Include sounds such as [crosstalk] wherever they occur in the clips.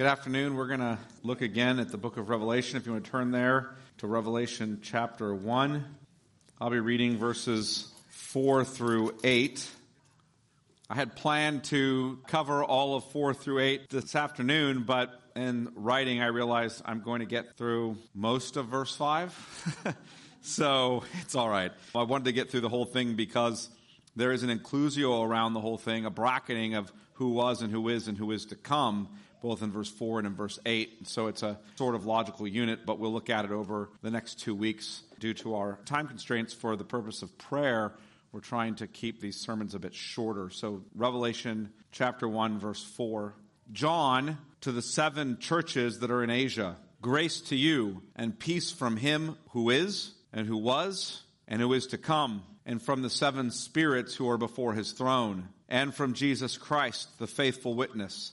Good afternoon. We're going to look again at the book of Revelation. If you want to turn there to Revelation chapter 1, I'll be reading verses 4 through 8. I had planned to cover all of 4 through 8 this afternoon, but in writing, I realized I'm going to get through most of verse 5. [laughs] so it's all right. I wanted to get through the whole thing because there is an inclusio around the whole thing, a bracketing of who was and who is and who is to come both in verse 4 and in verse 8. So it's a sort of logical unit, but we'll look at it over the next two weeks due to our time constraints for the purpose of prayer. We're trying to keep these sermons a bit shorter. So, Revelation chapter 1, verse 4. John to the seven churches that are in Asia. Grace to you and peace from him who is, and who was, and who is to come, and from the seven spirits who are before his throne, and from Jesus Christ, the faithful witness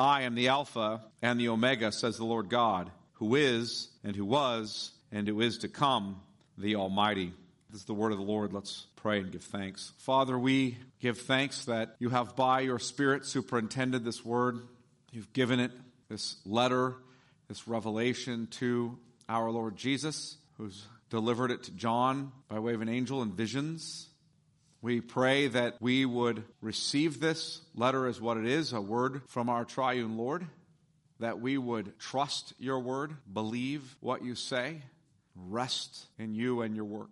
I am the Alpha and the Omega, says the Lord God, who is, and who was, and who is to come, the Almighty. This is the word of the Lord. Let's pray and give thanks. Father, we give thanks that you have by your Spirit superintended this word. You've given it, this letter, this revelation to our Lord Jesus, who's delivered it to John by way of an angel in visions. We pray that we would receive this letter as what it is, a word from our triune Lord, that we would trust your word, believe what you say, rest in you and your work.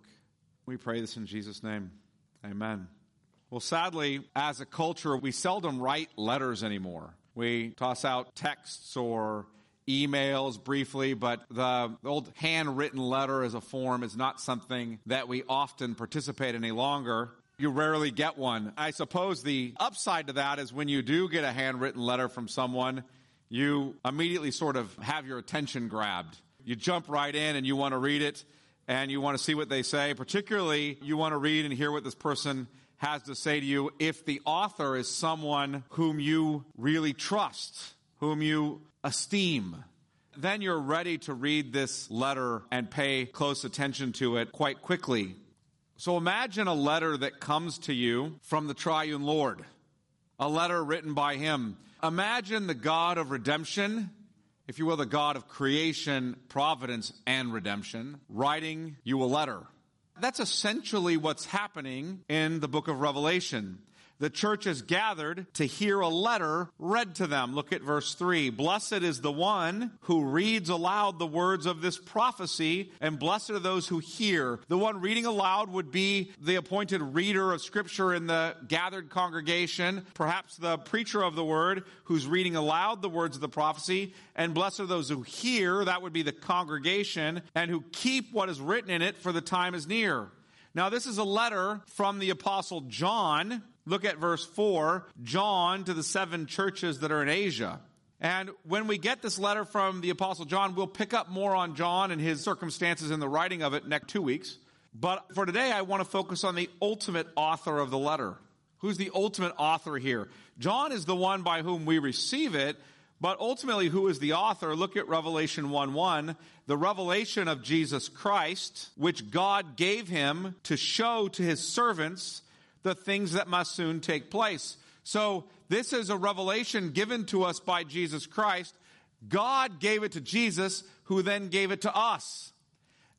We pray this in Jesus' name. Amen. Well, sadly, as a culture, we seldom write letters anymore. We toss out texts or emails briefly, but the old handwritten letter as a form is not something that we often participate any longer you rarely get one. I suppose the upside to that is when you do get a handwritten letter from someone, you immediately sort of have your attention grabbed. You jump right in and you want to read it and you want to see what they say. Particularly, you want to read and hear what this person has to say to you if the author is someone whom you really trust, whom you esteem. Then you're ready to read this letter and pay close attention to it quite quickly. So imagine a letter that comes to you from the triune Lord, a letter written by Him. Imagine the God of redemption, if you will, the God of creation, providence, and redemption, writing you a letter. That's essentially what's happening in the book of Revelation the church is gathered to hear a letter read to them. Look at verse 3. Blessed is the one who reads aloud the words of this prophecy, and blessed are those who hear. The one reading aloud would be the appointed reader of scripture in the gathered congregation, perhaps the preacher of the word who's reading aloud the words of the prophecy, and blessed are those who hear, that would be the congregation, and who keep what is written in it, for the time is near. Now, this is a letter from the apostle John Look at verse 4 John to the seven churches that are in Asia. And when we get this letter from the Apostle John, we'll pick up more on John and his circumstances in the writing of it next two weeks. But for today, I want to focus on the ultimate author of the letter. Who's the ultimate author here? John is the one by whom we receive it, but ultimately, who is the author? Look at Revelation 1 1, the revelation of Jesus Christ, which God gave him to show to his servants the things that must soon take place. So this is a revelation given to us by Jesus Christ. God gave it to Jesus, who then gave it to us.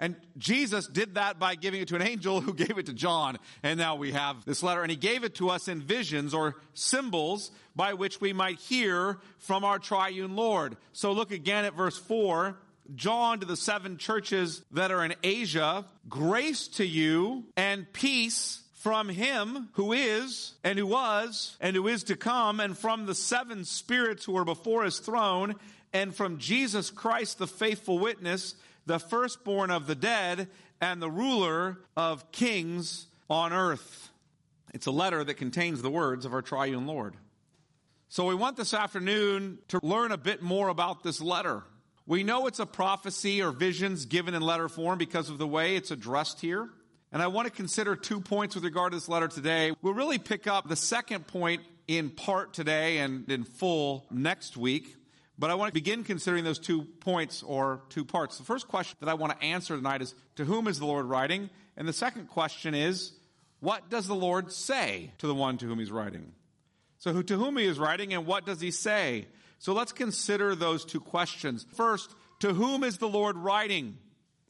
And Jesus did that by giving it to an angel who [laughs] gave it to John. And now we have this letter. And he gave it to us in visions or symbols by which we might hear from our triune Lord. So look again at verse 4. John to the seven churches that are in Asia, grace to you and peace from him who is and who was and who is to come and from the seven spirits who are before his throne and from Jesus Christ the faithful witness the firstborn of the dead and the ruler of kings on earth. It's a letter that contains the words of our triune lord. So we want this afternoon to learn a bit more about this letter. We know it's a prophecy or visions given in letter form because of the way it's addressed here. And I want to consider two points with regard to this letter today. We'll really pick up the second point in part today and in full next week. But I want to begin considering those two points or two parts. The first question that I want to answer tonight is, to whom is the Lord writing? And the second question is, what does the Lord say to the one to whom he's writing? So who, to whom he is writing and what does he say? So let's consider those two questions. First, to whom is the Lord writing?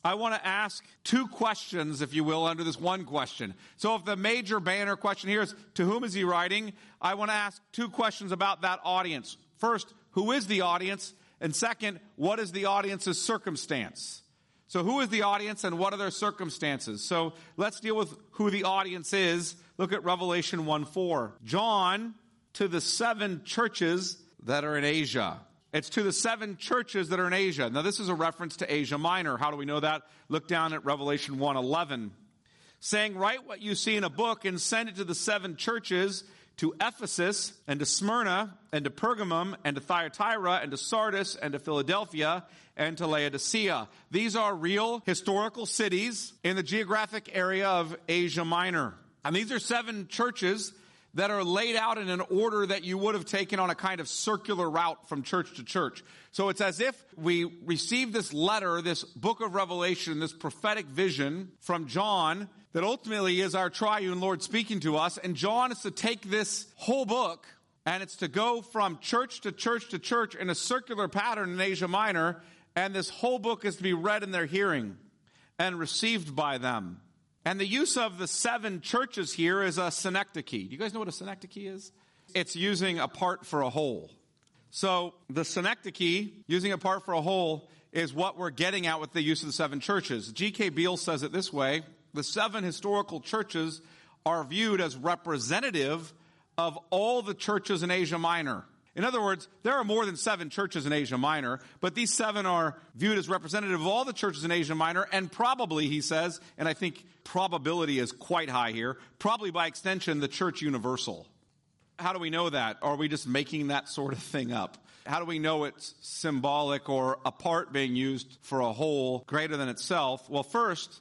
I want to ask two questions, if you will, under this one question. So if the major banner question here is, to whom is he writing? I want to ask two questions about that audience. First, who is the audience? And second, what is the audience's circumstance? So who is the audience and what are their circumstances? So let's deal with who the audience is. Look at Revelation 1 4. John to the seven churches that are in Asia. It's to the seven churches that are in Asia. Now this is a reference to Asia Minor. How do we know that? Look down at Revelation 1:11. Saying, write what you see in a book and send it to the seven churches, to Ephesus and to Smyrna and to Pergamum and to Thyatira and to Sardis and to Philadelphia and to Laodicea. These are real historical cities in the geographic area of Asia Minor. And these are seven churches that are laid out in an order that you would have taken on a kind of circular route from church to church. So it's as if we receive this letter, this book of Revelation, this prophetic vision from John that ultimately is our triune Lord speaking to us. And John is to take this whole book and it's to go from church to church to church in a circular pattern in Asia Minor. And this whole book is to be read in their hearing and received by them. And the use of the seven churches here is a synecdoche. Do you guys know what a synecdoche is? It's using a part for a whole. So the synecdoche, using a part for a whole, is what we're getting at with the use of the seven churches. G.K. Beale says it this way. The seven historical churches are viewed as representative of all the churches in Asia Minor. In other words, there are more than seven churches in Asia Minor, but these seven are viewed as representative of all the churches in Asia Minor, and probably, he says, and I think probability is quite high here, probably by extension, the church universal. How do we know that? Are we just making that sort of thing up? How do we know it's symbolic or a part being used for a whole greater than itself? Well, first,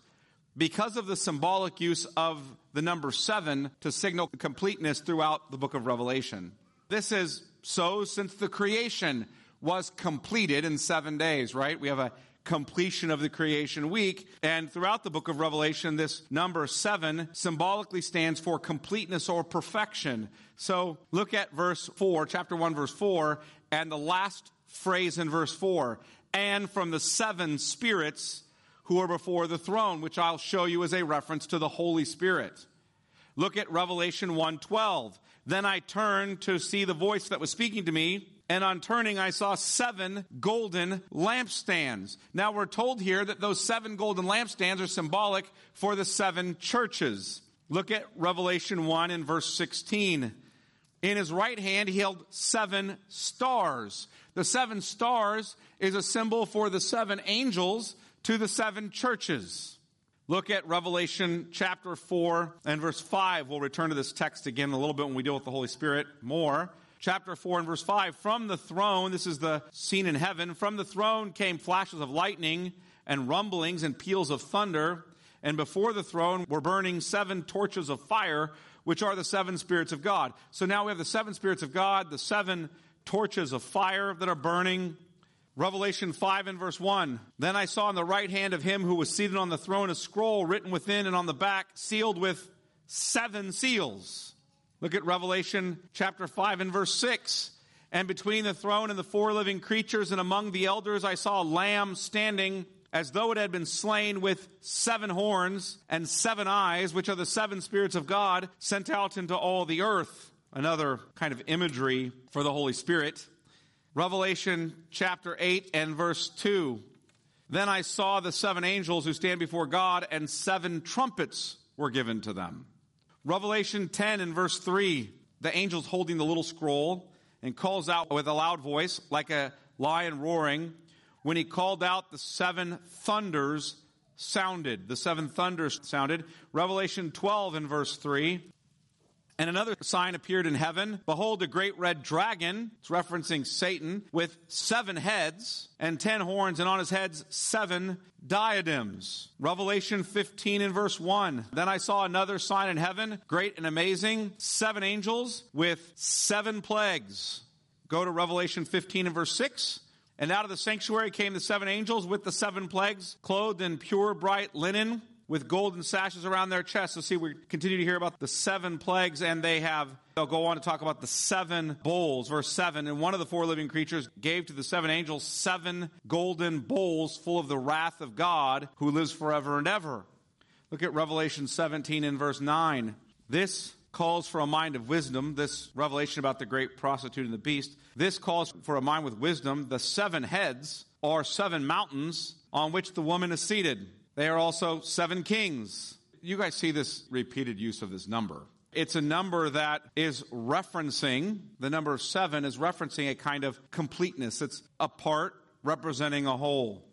because of the symbolic use of the number seven to signal completeness throughout the book of Revelation. This is so since the creation was completed in seven days, right? We have a completion of the creation week. And throughout the book of Revelation, this number seven symbolically stands for completeness or perfection. So look at verse four, chapter one, verse four, and the last phrase in verse four. And from the seven spirits who are before the throne, which I'll show you as a reference to the Holy Spirit. Look at Revelation 1:12. Then I turned to see the voice that was speaking to me, and on turning I saw seven golden lampstands. Now we're told here that those seven golden lampstands are symbolic for the seven churches. Look at Revelation 1 in verse 16. In his right hand he held seven stars. The seven stars is a symbol for the seven angels to the seven churches. Look at Revelation chapter 4 and verse 5. We'll return to this text again a little bit when we deal with the Holy Spirit more. Chapter 4 and verse 5. From the throne, this is the scene in heaven, from the throne came flashes of lightning and rumblings and peals of thunder. And before the throne were burning seven torches of fire, which are the seven spirits of God. So now we have the seven spirits of God, the seven torches of fire that are burning. Revelation 5 and verse 1. Then I saw in the right hand of him who was seated on the throne a scroll written within and on the back, sealed with seven seals. Look at Revelation chapter 5 and verse 6. And between the throne and the four living creatures and among the elders, I saw a lamb standing as though it had been slain with seven horns and seven eyes, which are the seven spirits of God sent out into all the earth. Another kind of imagery for the Holy Spirit. Revelation chapter 8 and verse 2. Then I saw the seven angels who stand before God, and seven trumpets were given to them. Revelation 10 and verse 3. The angel's holding the little scroll and calls out with a loud voice, like a lion roaring. When he called out, the seven thunders sounded. The seven thunders sounded. Revelation 12 and verse 3. And another sign appeared in heaven. Behold, a great red dragon, it's referencing Satan, with seven heads and ten horns, and on his heads seven diadems. Revelation 15 and verse 1. Then I saw another sign in heaven, great and amazing, seven angels with seven plagues. Go to Revelation 15 and verse 6. And out of the sanctuary came the seven angels with the seven plagues, clothed in pure bright linen with golden sashes around their chests. So see, we continue to hear about the seven plagues and they have, they'll go on to talk about the seven bowls. Verse seven, and one of the four living creatures gave to the seven angels seven golden bowls full of the wrath of God who lives forever and ever. Look at Revelation 17 and verse 9. This calls for a mind of wisdom. This revelation about the great prostitute and the beast. This calls for a mind with wisdom. The seven heads are seven mountains on which the woman is seated. They are also seven kings. You guys see this repeated use of this number. It's a number that is referencing, the number seven is referencing a kind of completeness. It's a part representing a whole.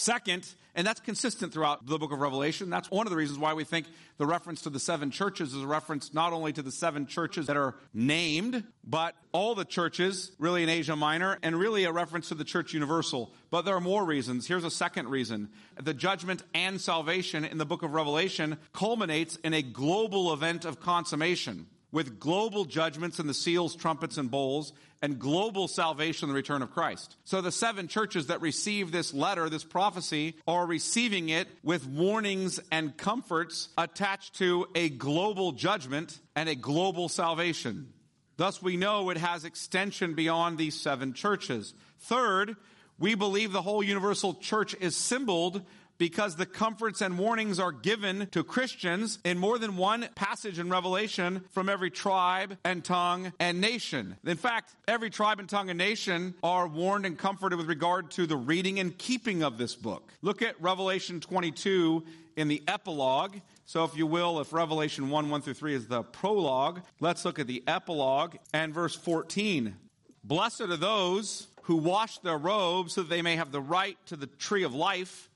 Second, and that's consistent throughout the book of Revelation. That's one of the reasons why we think the reference to the seven churches is a reference not only to the seven churches that are named, but all the churches, really in Asia Minor, and really a reference to the church universal. But there are more reasons. Here's a second reason. The judgment and salvation in the book of Revelation culminates in a global event of consummation with global judgments and the seals, trumpets, and bowls, and global salvation and the return of Christ. So the seven churches that receive this letter, this prophecy, are receiving it with warnings and comforts attached to a global judgment and a global salvation. Thus we know it has extension beyond these seven churches. Third, we believe the whole universal church is symboled because the comforts and warnings are given to Christians in more than one passage in Revelation from every tribe and tongue and nation. In fact, every tribe and tongue and nation are warned and comforted with regard to the reading and keeping of this book. Look at Revelation 22 in the epilogue. So if you will, if Revelation 1, 1 through 3 is the prologue, let's look at the epilogue and verse 14. Blessed are those who wash their robes so that they may have the right to the tree of life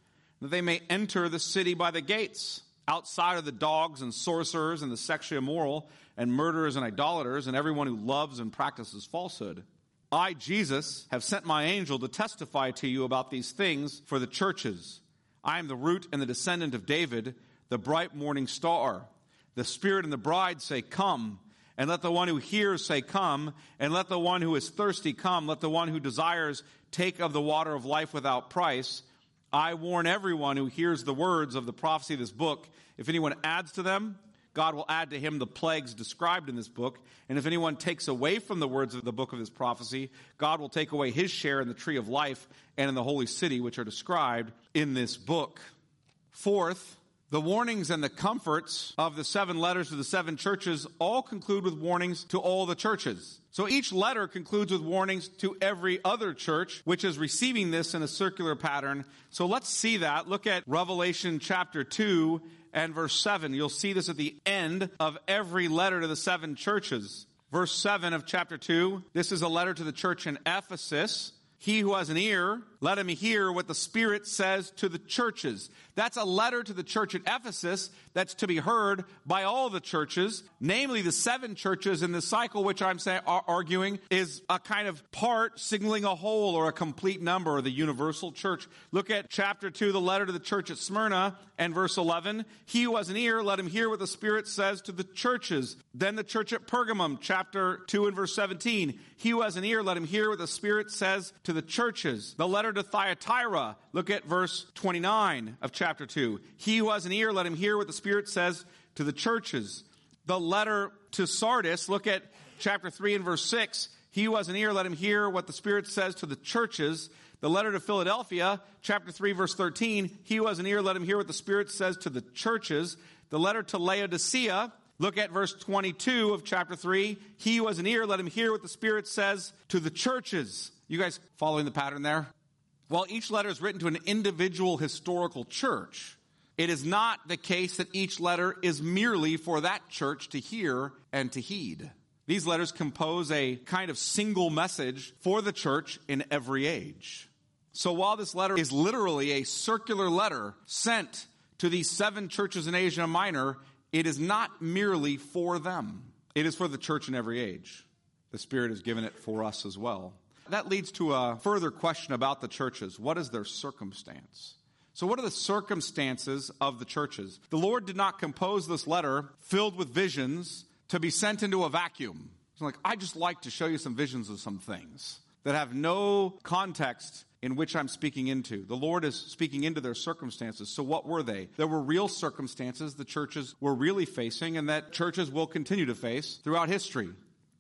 that they may enter the city by the gates, outside of the dogs and sorcerers and the sexually immoral and murderers and idolaters and everyone who loves and practices falsehood. I, Jesus, have sent my angel to testify to you about these things for the churches. I am the root and the descendant of David, the bright morning star. The Spirit and the bride say, Come. And let the one who hears say, Come. And let the one who is thirsty come. Let the one who desires take of the water of life without price. I warn everyone who hears the words of the prophecy of this book. If anyone adds to them, God will add to him the plagues described in this book. And if anyone takes away from the words of the book of this prophecy, God will take away his share in the tree of life and in the holy city, which are described in this book. Fourth, the warnings and the comforts of the seven letters to the seven churches all conclude with warnings to all the churches. So each letter concludes with warnings to every other church, which is receiving this in a circular pattern. So let's see that. Look at Revelation chapter 2 and verse 7. You'll see this at the end of every letter to the seven churches. Verse 7 of chapter 2. This is a letter to the church in Ephesus. He who has an ear, let him hear what the Spirit says to the churches. That's a letter to the church at Ephesus that's to be heard by all the churches, namely the seven churches in the cycle, which I'm saying, arguing is a kind of part signaling a whole or a complete number, or the universal church. Look at chapter 2, the letter to the church at Smyrna, and verse 11. He who has an ear, let him hear what the Spirit says to the churches. Then the church at Pergamum, chapter 2 and verse 17. He who has an ear, let him hear what the Spirit says to the churches. The letter to Thyatira, look at verse 29 of chapter 2. He who has an ear, let him hear what the Spirit says to the churches. The letter to Sardis, look at chapter 3 and verse 6. He who has an ear, let him hear what the Spirit says to the churches. The letter to Philadelphia, chapter 3, verse 13. He who has an ear, let him hear what the Spirit says to the churches. The letter to Laodicea, Look at verse 22 of chapter 3. He who has an ear, let him hear what the Spirit says to the churches. You guys following the pattern there? While each letter is written to an individual historical church, it is not the case that each letter is merely for that church to hear and to heed. These letters compose a kind of single message for the church in every age. So while this letter is literally a circular letter sent to these seven churches in Asia Minor, it is not merely for them. It is for the church in every age. The Spirit has given it for us as well. That leads to a further question about the churches. What is their circumstance? So, what are the circumstances of the churches? The Lord did not compose this letter filled with visions to be sent into a vacuum. It's like, I just like to show you some visions of some things that have no context in which I'm speaking into. The Lord is speaking into their circumstances. So what were they? There were real circumstances the churches were really facing and that churches will continue to face throughout history.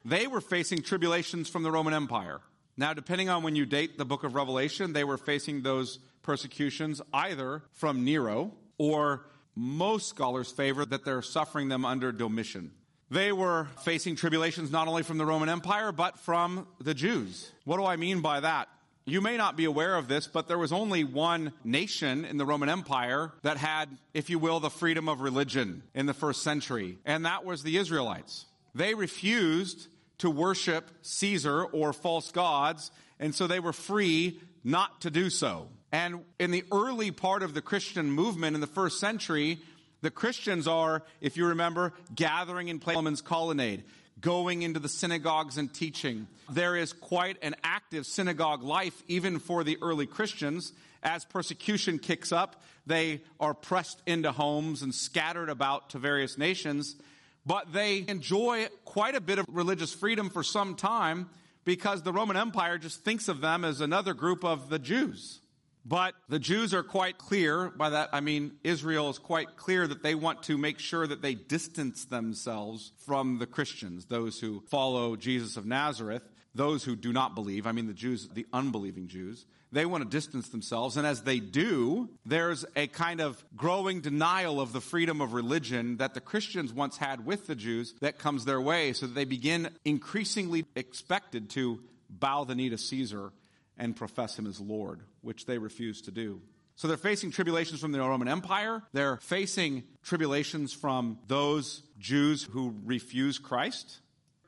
They were facing tribulations from the Roman Empire. Now, depending on when you date the book of Revelation, they were facing those persecutions either from Nero or most scholars favor that they're suffering them under Domitian. They were facing tribulations not only from the Roman Empire, but from the Jews. What do I mean by that? You may not be aware of this, but there was only one nation in the Roman Empire that had, if you will, the freedom of religion in the first century, and that was the Israelites. They refused to worship Caesar or false gods, and so they were free not to do so. And in the early part of the Christian movement in the first century, the Christians are, if you remember, gathering in Solomon's colonnade, going into the synagogues and teaching. There is quite an active synagogue life even for the early Christians. As persecution kicks up, they are pressed into homes and scattered about to various nations but they enjoy quite a bit of religious freedom for some time because the Roman Empire just thinks of them as another group of the Jews. But the Jews are quite clear, by that I mean Israel is quite clear that they want to make sure that they distance themselves from the Christians, those who follow Jesus of Nazareth, those who do not believe, I mean the Jews, the unbelieving Jews. They want to distance themselves, and as they do, there's a kind of growing denial of the freedom of religion that the Christians once had with the Jews that comes their way, so that they begin increasingly expected to bow the knee to Caesar and profess him as Lord, which they refuse to do. So they're facing tribulations from the Roman Empire. They're facing tribulations from those Jews who refuse Christ.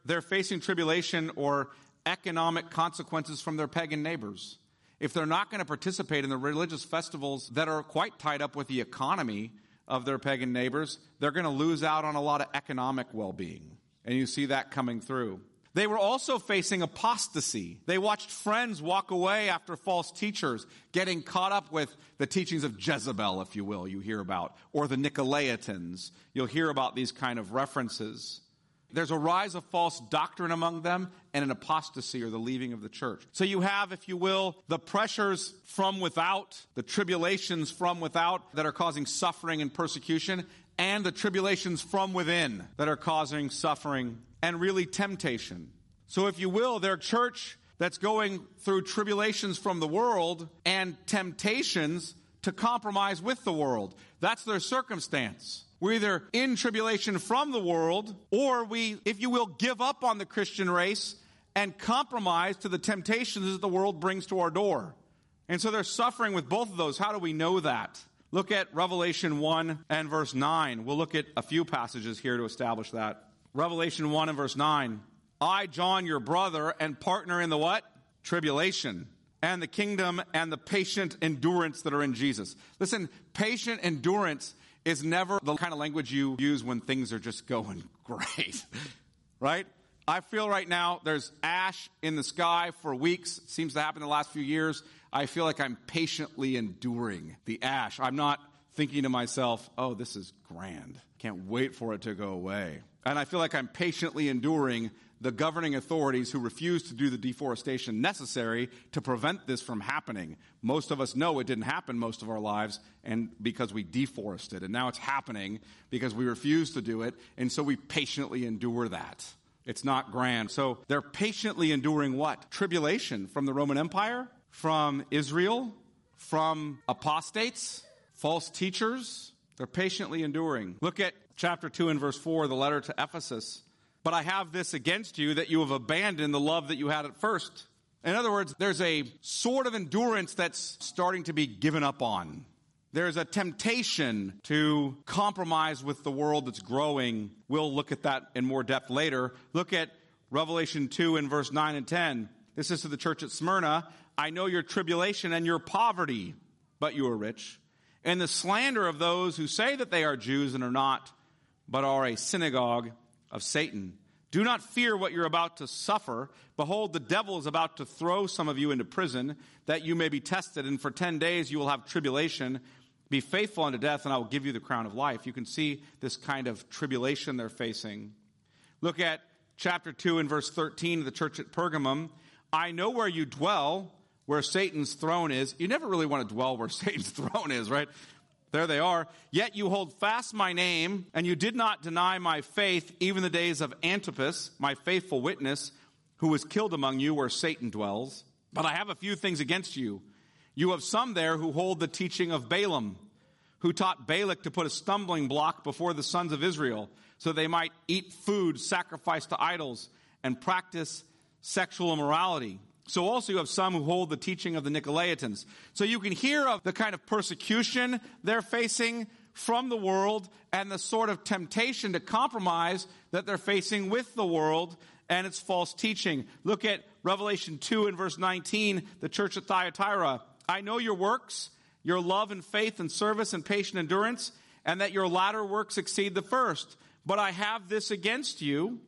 They're facing tribulation or economic consequences from their pagan neighbors if they're not going to participate in the religious festivals that are quite tied up with the economy of their pagan neighbors, they're going to lose out on a lot of economic well being. And you see that coming through. They were also facing apostasy. They watched friends walk away after false teachers, getting caught up with the teachings of Jezebel, if you will, you hear about, or the Nicolaitans. You'll hear about these kind of references. There's a rise of false doctrine among them and an apostasy or the leaving of the church. So you have, if you will, the pressures from without, the tribulations from without that are causing suffering and persecution, and the tribulations from within that are causing suffering and really temptation. So if you will, their church that's going through tribulations from the world and temptations to compromise with the world. That's their circumstance. We're either in tribulation from the world, or we, if you will, give up on the Christian race and compromise to the temptations that the world brings to our door. And so they're suffering with both of those. How do we know that? Look at Revelation 1 and verse 9. We'll look at a few passages here to establish that. Revelation 1 and verse 9. I, John, your brother and partner in the what? Tribulation and the kingdom and the patient endurance that are in Jesus. Listen, patient endurance is never the kind of language you use when things are just going [laughs] great, right? I feel right now there's ash in the sky for weeks. It seems to happen in the last few years. I feel like I'm patiently enduring the ash. I'm not thinking to myself, oh, this is grand. Can't wait for it to go away. And I feel like I'm patiently enduring the governing authorities who refuse to do the deforestation necessary to prevent this from happening. Most of us know it didn't happen most of our lives and because we deforested. And now it's happening because we refuse to do it. And so we patiently endure that. It's not grand. So they're patiently enduring what? Tribulation from the Roman Empire, from Israel, from apostates, false teachers. They're patiently enduring. Look at chapter 2 and verse 4, the letter to Ephesus. But I have this against you that you have abandoned the love that you had at first. In other words, there's a sort of endurance that's starting to be given up on. There's a temptation to compromise with the world that's growing. We'll look at that in more depth later. Look at Revelation 2 in verse 9 and 10. This is to the church at Smyrna. I know your tribulation and your poverty, but you are rich. And the slander of those who say that they are Jews and are not, but are a synagogue of Satan. Do not fear what you're about to suffer. Behold, the devil is about to throw some of you into prison that you may be tested. And for 10 days you will have tribulation. Be faithful unto death and I will give you the crown of life. You can see this kind of tribulation they're facing. Look at chapter 2 and verse 13 of the church at Pergamum. I know where you dwell, where Satan's throne is. You never really want to dwell where [laughs] Satan's throne is, right? There they are. Yet you hold fast my name, and you did not deny my faith, even the days of Antipas, my faithful witness, who was killed among you where Satan dwells. But I have a few things against you. You have some there who hold the teaching of Balaam, who taught Balak to put a stumbling block before the sons of Israel, so they might eat food sacrificed to idols and practice sexual immorality. So also you have some who hold the teaching of the Nicolaitans. So you can hear of the kind of persecution they're facing from the world and the sort of temptation to compromise that they're facing with the world and its false teaching. Look at Revelation 2 and verse 19, the church at Thyatira. I know your works, your love and faith and service and patient endurance, and that your latter works exceed the first. But I have this against you,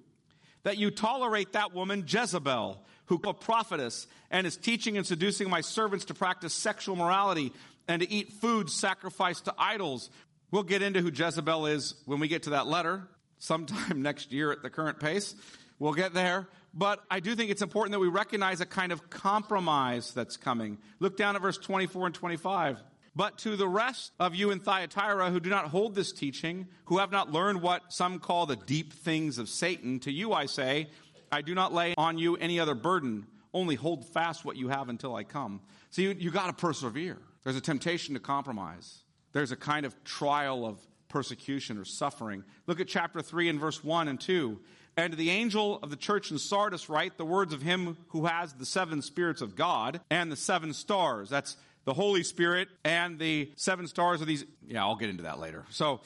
that you tolerate that woman Jezebel who a prophetess and is teaching and seducing my servants to practice sexual morality and to eat food sacrificed to idols. We'll get into who Jezebel is when we get to that letter sometime [laughs] next year at the current pace. We'll get there. But I do think it's important that we recognize a kind of compromise that's coming. Look down at verse 24 and 25. But to the rest of you in Thyatira who do not hold this teaching, who have not learned what some call the deep things of Satan, to you I say, I do not lay on you any other burden. Only hold fast what you have until I come. So you, you got to persevere. There's a temptation to compromise. There's a kind of trial of persecution or suffering. Look at chapter 3 and verse 1 and 2. And the angel of the church in Sardis write the words of him who has the seven spirits of God and the seven stars. That's the Holy Spirit and the seven stars of these. Yeah, I'll get into that later. So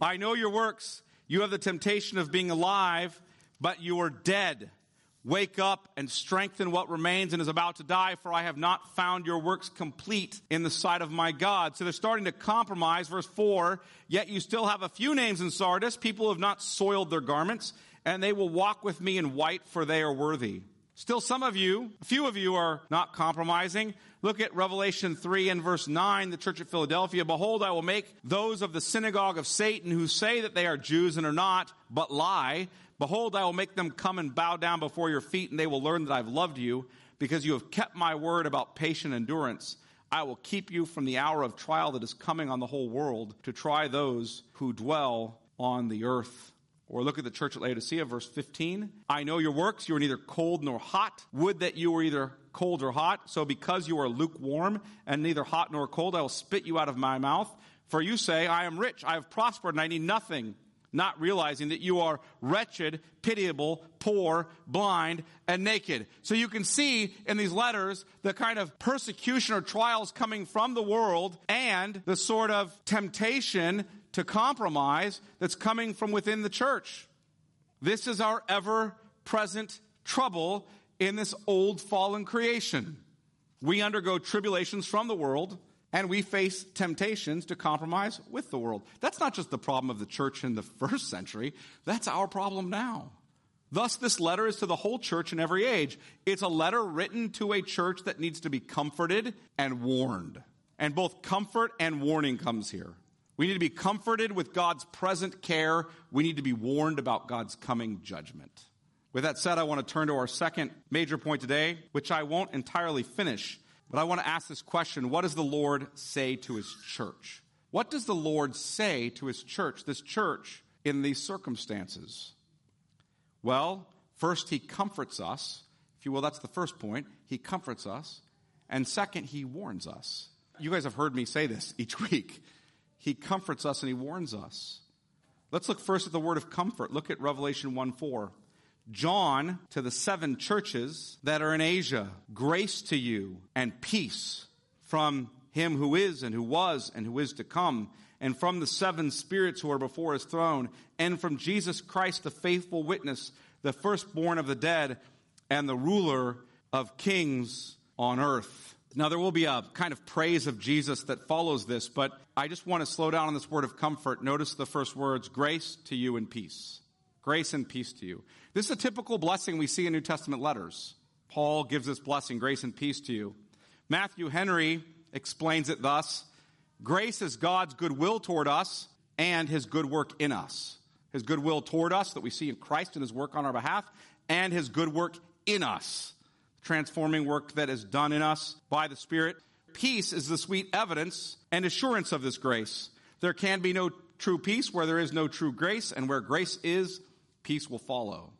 I know your works. You have the temptation of being alive but you are dead. Wake up and strengthen what remains and is about to die, for I have not found your works complete in the sight of my God. So they're starting to compromise. Verse 4 Yet you still have a few names in Sardis, people who have not soiled their garments, and they will walk with me in white, for they are worthy. Still, some of you, a few of you are not compromising. Look at Revelation 3 and verse 9, the church at Philadelphia. Behold, I will make those of the synagogue of Satan who say that they are Jews and are not, but lie. Behold, I will make them come and bow down before your feet, and they will learn that I've loved you, because you have kept my word about patient endurance. I will keep you from the hour of trial that is coming on the whole world to try those who dwell on the earth. Or look at the church at Laodicea, verse 15. I know your works. You are neither cold nor hot. Would that you were either cold or hot. So because you are lukewarm and neither hot nor cold, I will spit you out of my mouth. For you say, I am rich, I have prospered, and I need nothing not realizing that you are wretched, pitiable, poor, blind, and naked. So you can see in these letters the kind of persecution or trials coming from the world and the sort of temptation to compromise that's coming from within the church. This is our ever present trouble in this old fallen creation. We undergo tribulations from the world and we face temptations to compromise with the world. That's not just the problem of the church in the [laughs] first century, that's our problem now. Thus, this letter is to the whole church in every age. It's a letter written to a church that needs to be comforted and warned. And both comfort and warning comes here. We need to be comforted with God's present care. We need to be warned about God's coming judgment. With that said, I want to turn to our second major point today, which I won't entirely finish but I want to ask this question What does the Lord say to his church? What does the Lord say to his church, this church, in these circumstances? Well, first, he comforts us. If you will, that's the first point. He comforts us. And second, he warns us. You guys have heard me say this each [laughs] week. He comforts us and he warns us. Let's look first at the word of comfort. Look at Revelation 1 4. John to the seven churches that are in Asia. Grace to you and peace from him who is and who was and who is to come, and from the seven spirits who are before his throne, and from Jesus Christ, the faithful witness, the firstborn of the dead, and the ruler of kings on earth. Now, there will be a kind of praise of Jesus that follows this, but I just want to slow down on this word of comfort. Notice the first words grace to you and peace. Grace and peace to you. This is a typical blessing we see in New Testament letters. Paul gives this blessing, grace and peace to you. Matthew Henry explains it thus Grace is God's goodwill toward us and his good work in us. His goodwill toward us that we see in Christ and his work on our behalf, and his good work in us. Transforming work that is done in us by the Spirit. Peace is the sweet evidence and assurance of this grace. There can be no true peace where there is no true grace, and where grace is, peace will follow.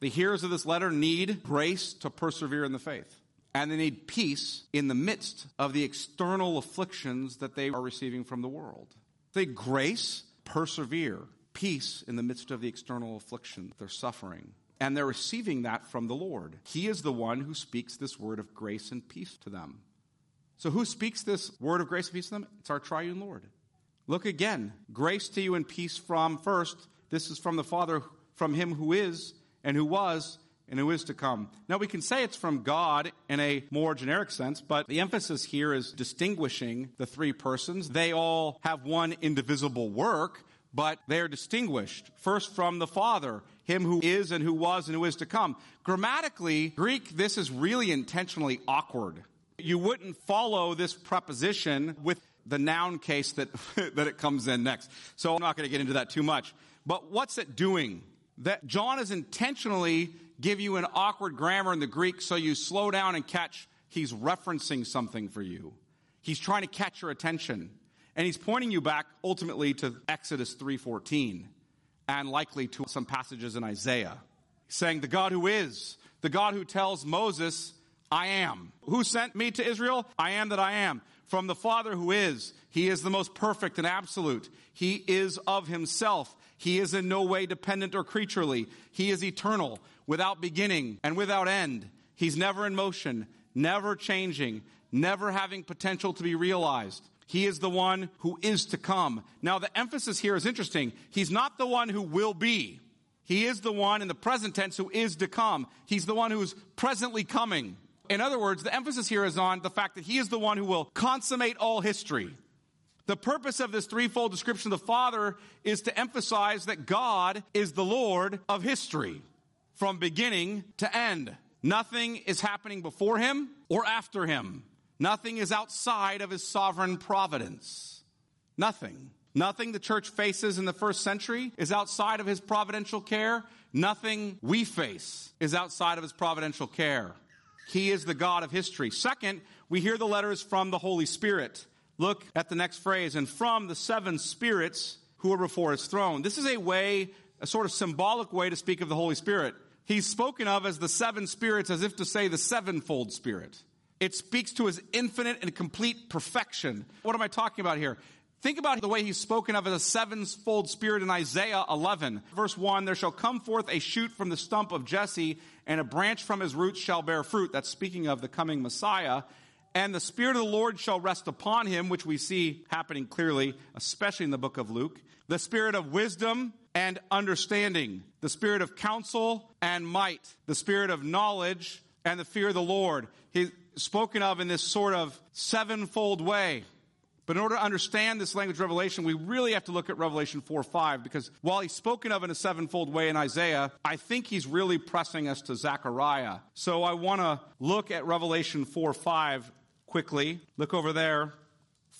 The hearers of this letter need grace to persevere in the faith. And they need peace in the midst of the external afflictions that they are receiving from the world. They grace, persevere, peace in the midst of the external affliction they're suffering. And they're receiving that from the Lord. He is the one who speaks this word of grace and peace to them. So, who speaks this word of grace and peace to them? It's our triune Lord. Look again. Grace to you and peace from first. This is from the Father, from him who is and who was and who is to come. Now we can say it's from God in a more generic sense, but the emphasis here is distinguishing the three persons. They all have one indivisible work, but they are distinguished. First from the Father, him who is and who was and who is to come. Grammatically, Greek, this is really intentionally awkward. You wouldn't follow this preposition with the noun case that, [laughs] that it comes in next. So I'm not going to get into that too much. But what's it doing? That John is intentionally give you an awkward grammar in the Greek so you slow down and catch he's referencing something for you. He's trying to catch your attention. And he's pointing you back ultimately to Exodus 3:14 and likely to some passages in Isaiah. saying the God who is, the God who tells Moses, I am. Who sent me to Israel? I am that I am. From the Father who is. He is the most perfect and absolute. He is of himself. He is in no way dependent or creaturely. He is eternal, without beginning and without end. He's never in motion, never changing, never having potential to be realized. He is the one who is to come. Now, the emphasis here is interesting. He's not the one who will be. He is the one in the present tense who is to come. He's the one who's presently coming. In other words, the emphasis here is on the fact that he is the one who will consummate all history. The purpose of this threefold description of the Father is to emphasize that God is the Lord of history from beginning to end. Nothing is happening before him or after him. Nothing is outside of his sovereign providence. Nothing. Nothing the church faces in the first century is outside of his providential care. Nothing we face is outside of his providential care. He is the God of history. Second, we hear the letters from the Holy Spirit. Look at the next phrase, and from the seven spirits who are before his throne. This is a way, a sort of symbolic way to speak of the Holy Spirit. He's spoken of as the seven spirits as if to say the sevenfold spirit. It speaks to his infinite and complete perfection. What am I talking about here? Think about the way he's spoken of as a sevenfold spirit in Isaiah 11. Verse 1 There shall come forth a shoot from the stump of Jesse, and a branch from his roots shall bear fruit. That's speaking of the coming Messiah. And the Spirit of the Lord shall rest upon him, which we see happening clearly, especially in the book of Luke. The Spirit of wisdom and understanding, the Spirit of counsel and might, the Spirit of knowledge and the fear of the Lord. He's spoken of in this sort of sevenfold way. But in order to understand this language of Revelation, we really have to look at Revelation 4 5, because while he's spoken of in a sevenfold way in Isaiah, I think he's really pressing us to Zechariah. So I want to look at Revelation 4 5 quickly. Look over there.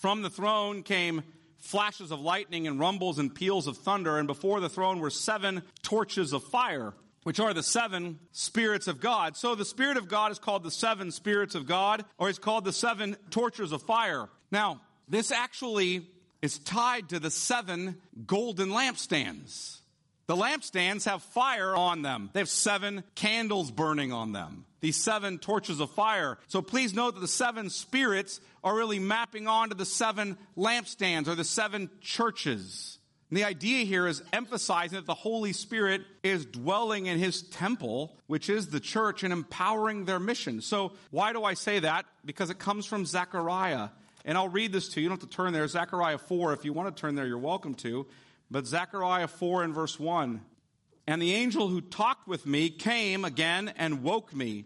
From the throne came flashes of lightning and rumbles and peals of thunder, and before the throne were seven torches of fire, which are the seven spirits of God. So the Spirit of God is called the seven spirits of God, or he's called the seven torches of fire. Now, this actually is tied to the seven golden lampstands. The lampstands have fire on them. They have seven candles burning on them. These seven torches of fire. So please note that the seven spirits are really mapping onto the seven lampstands or the seven churches. And the idea here is emphasizing that the Holy Spirit is dwelling in his temple, which is the church, and empowering their mission. So why do I say that? Because it comes from Zechariah. And I'll read this to you. You don't have to turn there. Zechariah 4. If you want to turn there, you're welcome to. But Zechariah 4 and verse 1. And the angel who talked with me came again and woke me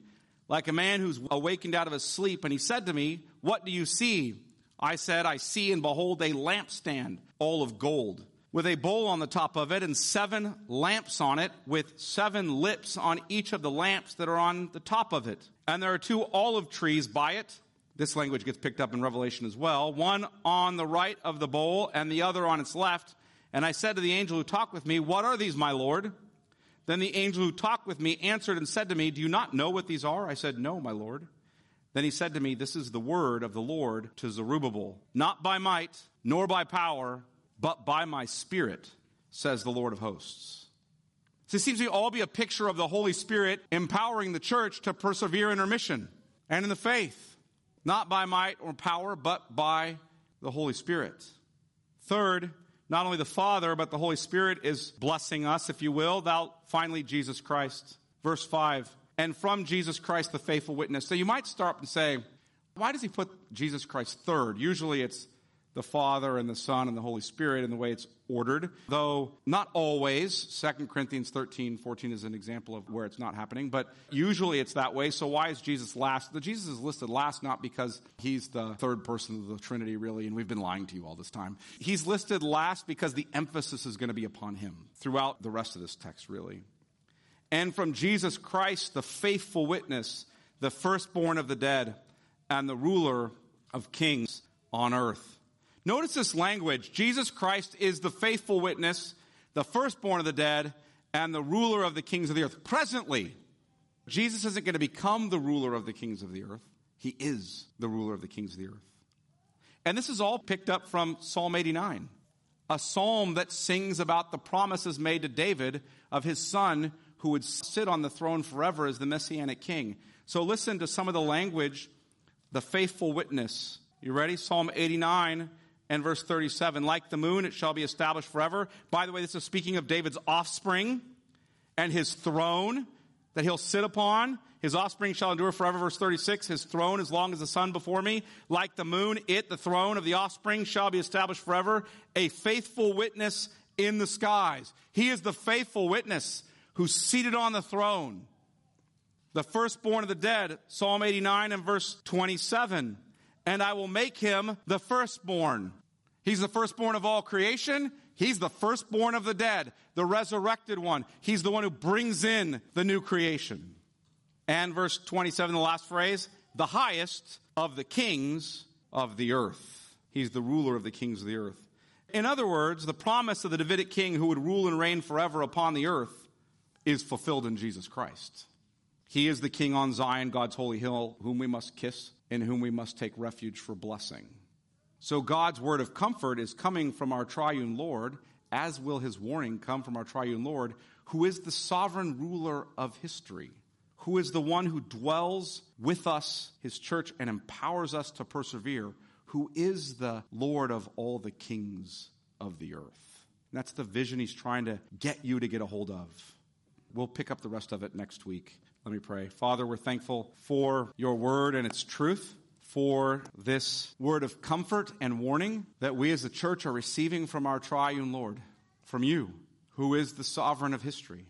like a man who's awakened out of his sleep. And he said to me, What do you see? I said, I see and behold a lampstand, all of gold. with a bowl on the top of it and seven lamps on it with seven lips on each of the lamps that are on the top of it. And there are two olive trees by it. This language gets picked up in Revelation as well. One on the right of the bowl and the other on its left. And I said to the angel who talked with me, What are these, my Lord? Then the angel who talked with me answered and said to me, Do you not know what these are? I said, No, my Lord. Then he said to me, This is the word of the Lord to Zerubbabel, not by might, nor by power, but by my spirit, says the Lord of hosts. So it seems to all be a picture of the Holy Spirit empowering the church to persevere in her mission and in the faith, not by might or power, but by the Holy Spirit. Third, not only the Father, but the Holy Spirit is blessing us, if you will. Thou finally Jesus Christ. Verse 5 and from Jesus Christ, the faithful witness. So you might start and say, why does he put Jesus Christ third? Usually it's the Father and the Son and the Holy Spirit in the way it's ordered, though not always. 2 Corinthians 13, 14 is an example of where it's not happening, but usually it's that way. So why is Jesus last? The Jesus is listed last not because he's the third person of the Trinity, really, and we've been lying to you all this time. He's listed last because the emphasis is going to be upon him throughout the rest of this text, really and from Jesus Christ, the faithful witness, the firstborn of the dead, and the ruler of kings on earth. Notice this language Jesus Christ is the faithful witness, the firstborn of the dead, and the ruler of the kings of the earth. Presently, Jesus isn't going to become the ruler of the kings of the earth, he is the ruler of the kings of the earth. And this is all picked up from Psalm 89, a psalm that sings about the promises made to David of his son who would sit on the throne forever as the messianic king. So listen to some of the language, the faithful witness. You ready? Psalm 89 and verse 37. Like the moon, it shall be established forever. By the way, this is speaking of David's offspring and his throne that he'll sit upon. His offspring shall endure forever. Verse 36. His throne as long as the sun before me. Like the moon, it, the throne of the offspring, shall be established forever. A faithful witness in the skies. He is the faithful witness who's seated on the throne. The firstborn of the dead, Psalm 89 and verse 27. And I will make him the firstborn. He's the firstborn of all creation. He's the firstborn of the dead, the resurrected one. He's the one who brings in the new creation. And verse 27, the last phrase, the highest of the kings of the earth. He's the ruler of the kings of the earth. In other words, the promise of the Davidic king who would rule and reign forever upon the earth is fulfilled in Jesus Christ. He is the King on Zion, God's holy hill, whom we must kiss, in whom we must take refuge for blessing. So God's word of comfort is coming from our triune Lord, as will his warning come from our triune Lord, who is the sovereign ruler of history, who is the one who dwells with us, his church, and empowers us to persevere, who is the Lord of all the kings of the earth. And that's the vision he's trying to get you to get a hold of. We'll pick up the rest of it next week. Let me pray. Father, we're thankful for your word and its truth, for this word of comfort and warning that we as a church are receiving from our triune Lord, from you, who is the sovereign of history,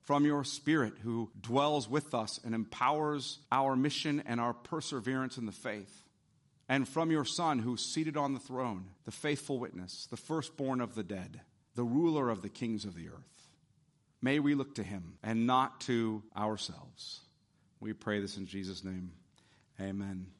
from your Spirit, who dwells with us and empowers our mission and our perseverance in the faith, and from your Son, who's seated on the throne, the faithful witness, the firstborn of the dead, the ruler of the kings of the earth. May we look to him and not to ourselves. We pray this in Jesus' name. Amen.